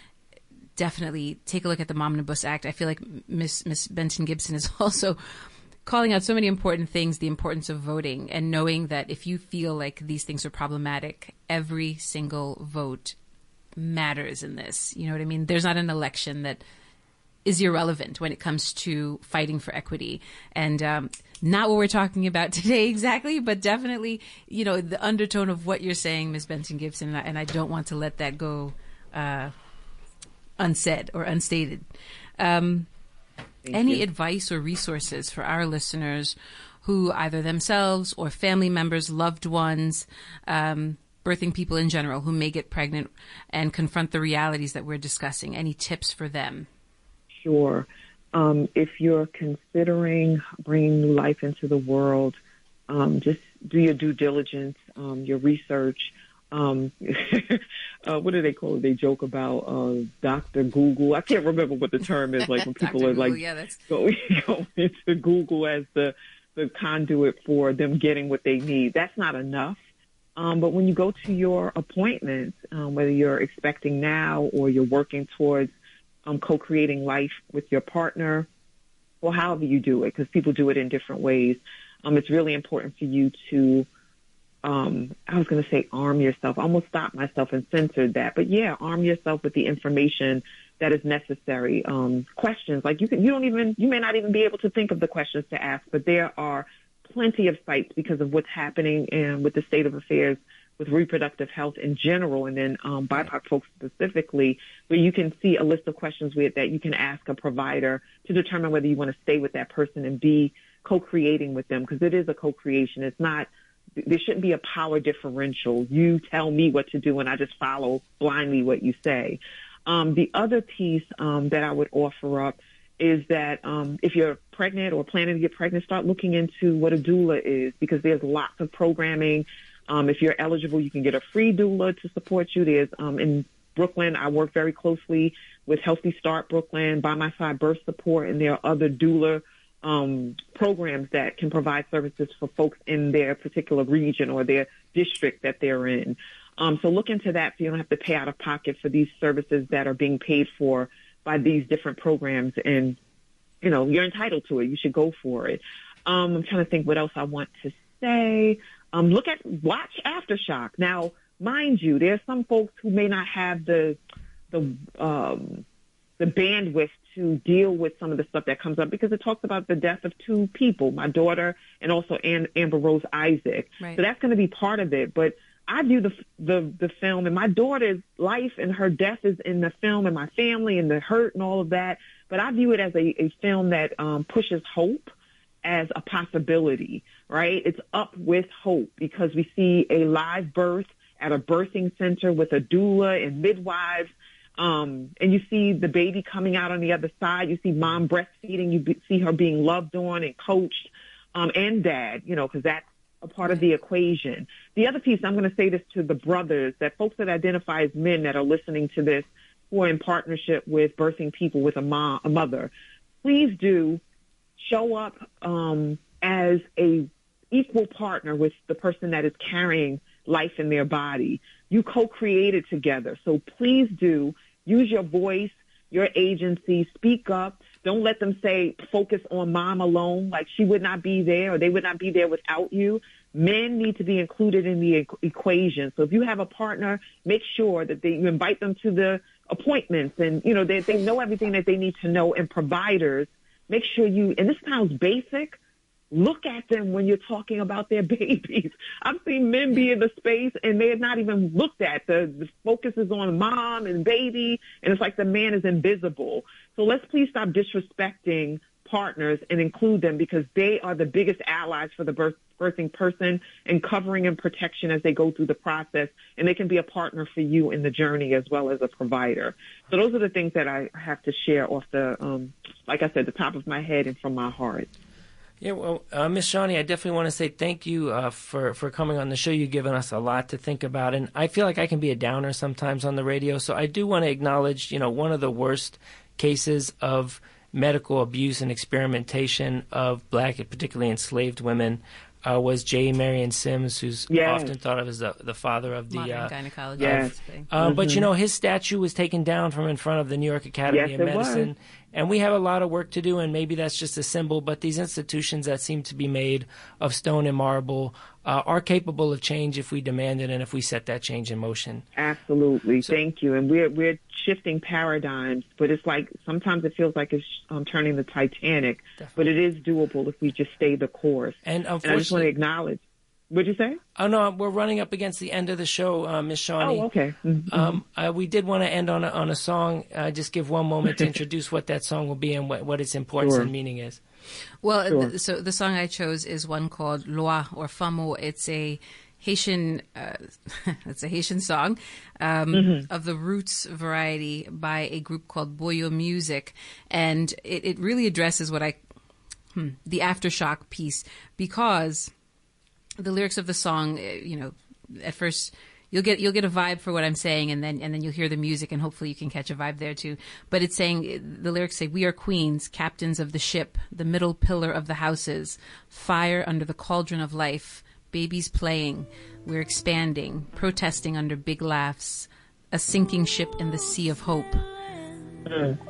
Definitely take a look at the Momnibus Act. I feel like Miss Miss Benton Gibson is also calling out so many important things the importance of voting and knowing that if you feel like these things are problematic, every single vote matters in this. You know what I mean? There's not an election that is irrelevant when it comes to fighting for equity. And um, not what we're talking about today exactly, but definitely, you know, the undertone of what you're saying, Ms. Benton Gibson, and I, and I don't want to let that go uh, unsaid or unstated. Um, any you. advice or resources for our listeners who either themselves or family members, loved ones, um, birthing people in general who may get pregnant and confront the realities that we're discussing? Any tips for them? Sure. Um, if you're considering bringing new life into the world, um, just do your due diligence, um, your research. Um, uh, what do they call it? They joke about uh, Doctor Google. I can't remember what the term is. Like when people are like Google, yeah, that's going go into Google as the the conduit for them getting what they need. That's not enough. Um, but when you go to your appointments, um, whether you're expecting now or you're working towards um, co-creating life with your partner, or however you do it, because people do it in different ways, um, it's really important for you to um, I was going to say arm yourself. I almost stopped myself and censored that. But yeah, arm yourself with the information that is necessary. Um, questions like you can, you don't even, you may not even be able to think of the questions to ask, but there are plenty of sites because of what's happening and with the state of affairs with reproductive health in general, and then um, BIPOC folks specifically, where you can see a list of questions with that you can ask a provider to determine whether you want to stay with that person and be co-creating with them because it is a co-creation. It's not there shouldn't be a power differential. You tell me what to do and I just follow blindly what you say. Um, the other piece um, that I would offer up is that um, if you're pregnant or planning to get pregnant, start looking into what a doula is because there's lots of programming. Um, if you're eligible, you can get a free doula to support you. There's um, in Brooklyn, I work very closely with Healthy Start Brooklyn, By My Side Birth Support, and there are other doula um, programs that can provide services for folks in their particular region or their district that they're in. Um, so look into that so you don't have to pay out of pocket for these services that are being paid for by these different programs. And, you know, you're entitled to it. You should go for it. Um, I'm trying to think what else I want to say. Um, look at, watch Aftershock. Now, mind you, there's some folks who may not have the, the, um, the bandwidth to deal with some of the stuff that comes up because it talks about the death of two people, my daughter and also Amber Rose Isaac. Right. So that's going to be part of it. But I view the the the film and my daughter's life and her death is in the film and my family and the hurt and all of that. But I view it as a, a film that um, pushes hope as a possibility, right? It's up with hope because we see a live birth at a birthing center with a doula and midwives um, and you see the baby coming out on the other side. You see mom breastfeeding. You be, see her being loved on and coached, um, and dad, you know, because that's a part of the equation. The other piece, I'm going to say this to the brothers, that folks that identify as men that are listening to this, who are in partnership with birthing people with a mom, a mother, please do show up um, as a equal partner with the person that is carrying life in their body. You co-created together. So please do use your voice, your agency, speak up. Don't let them say focus on mom alone, like she would not be there or they would not be there without you. Men need to be included in the equation. So if you have a partner, make sure that they, you invite them to the appointments and, you know, they, they know everything that they need to know and providers. Make sure you, and this sounds basic, look at them when you're talking about their babies. I've seen men be in the space and they're not even looked at. The, the focus is on mom and baby, and it's like the man is invisible. So let's please stop disrespecting partners and include them because they are the biggest allies for the birth, birthing person and covering and protection as they go through the process. And they can be a partner for you in the journey as well as a provider. So those are the things that I have to share off the, um, like I said, the top of my head and from my heart. Yeah, well, uh, Miss Shawnee, I definitely want to say thank you uh, for for coming on the show. You've given us a lot to think about, and I feel like I can be a downer sometimes on the radio. So I do want to acknowledge, you know, one of the worst cases of medical abuse and experimentation of black, particularly enslaved women, uh, was J. Marion Sims, who's Yes. often thought of as the, the father of the. Modern Uh, gynecology. Yes. basically. uh, But you know, his statue was taken down from in front of the New York Academy Yes, of it was. Medicine, and we have a lot of work to do. And maybe that's just a symbol. But these institutions that seem to be made of stone and marble uh, are capable of change if we demand it and if we set that change in motion. Absolutely. Thank you. And we're, we're shifting paradigms, but it's like sometimes it feels like it's um, turning the Titanic, but it is doable if we just stay the course. And And I just want to acknowledge. What'd you say? oh no, we're running up against the end of the show, uh, Miss Shawnee. Oh, okay. Mhm. Um, uh, we did want to end on a, on a song. Uh, just give one moment to introduce what that song will be and what, what its importance Sure. and meaning is. Well, Sure. th- so the song I chose is one called Loa or Famo. It's a Haitian, uh, it's a Haitian song um, of the roots variety by a group called Bohio Music, and it, it really addresses what I, hmm, the aftershock piece because the lyrics of the song, uh, you know, at first you'll get you'll get a vibe for what I'm saying, and then and then you'll hear the music, and hopefully you can catch a vibe there too. But it's saying the lyrics say, "We are queens, captains of the ship, the middle pillar of the houses, fire under the cauldron of life, babies playing, we're expanding, protesting under big laughs, a sinking ship in the sea of hope."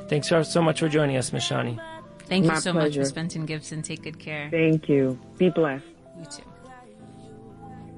Thanks so, so much for joining us, Miss Shawnee. Thank you My so much, pleasure. Miss Benton Gibson. Take good care. Thank you. Be blessed. You too.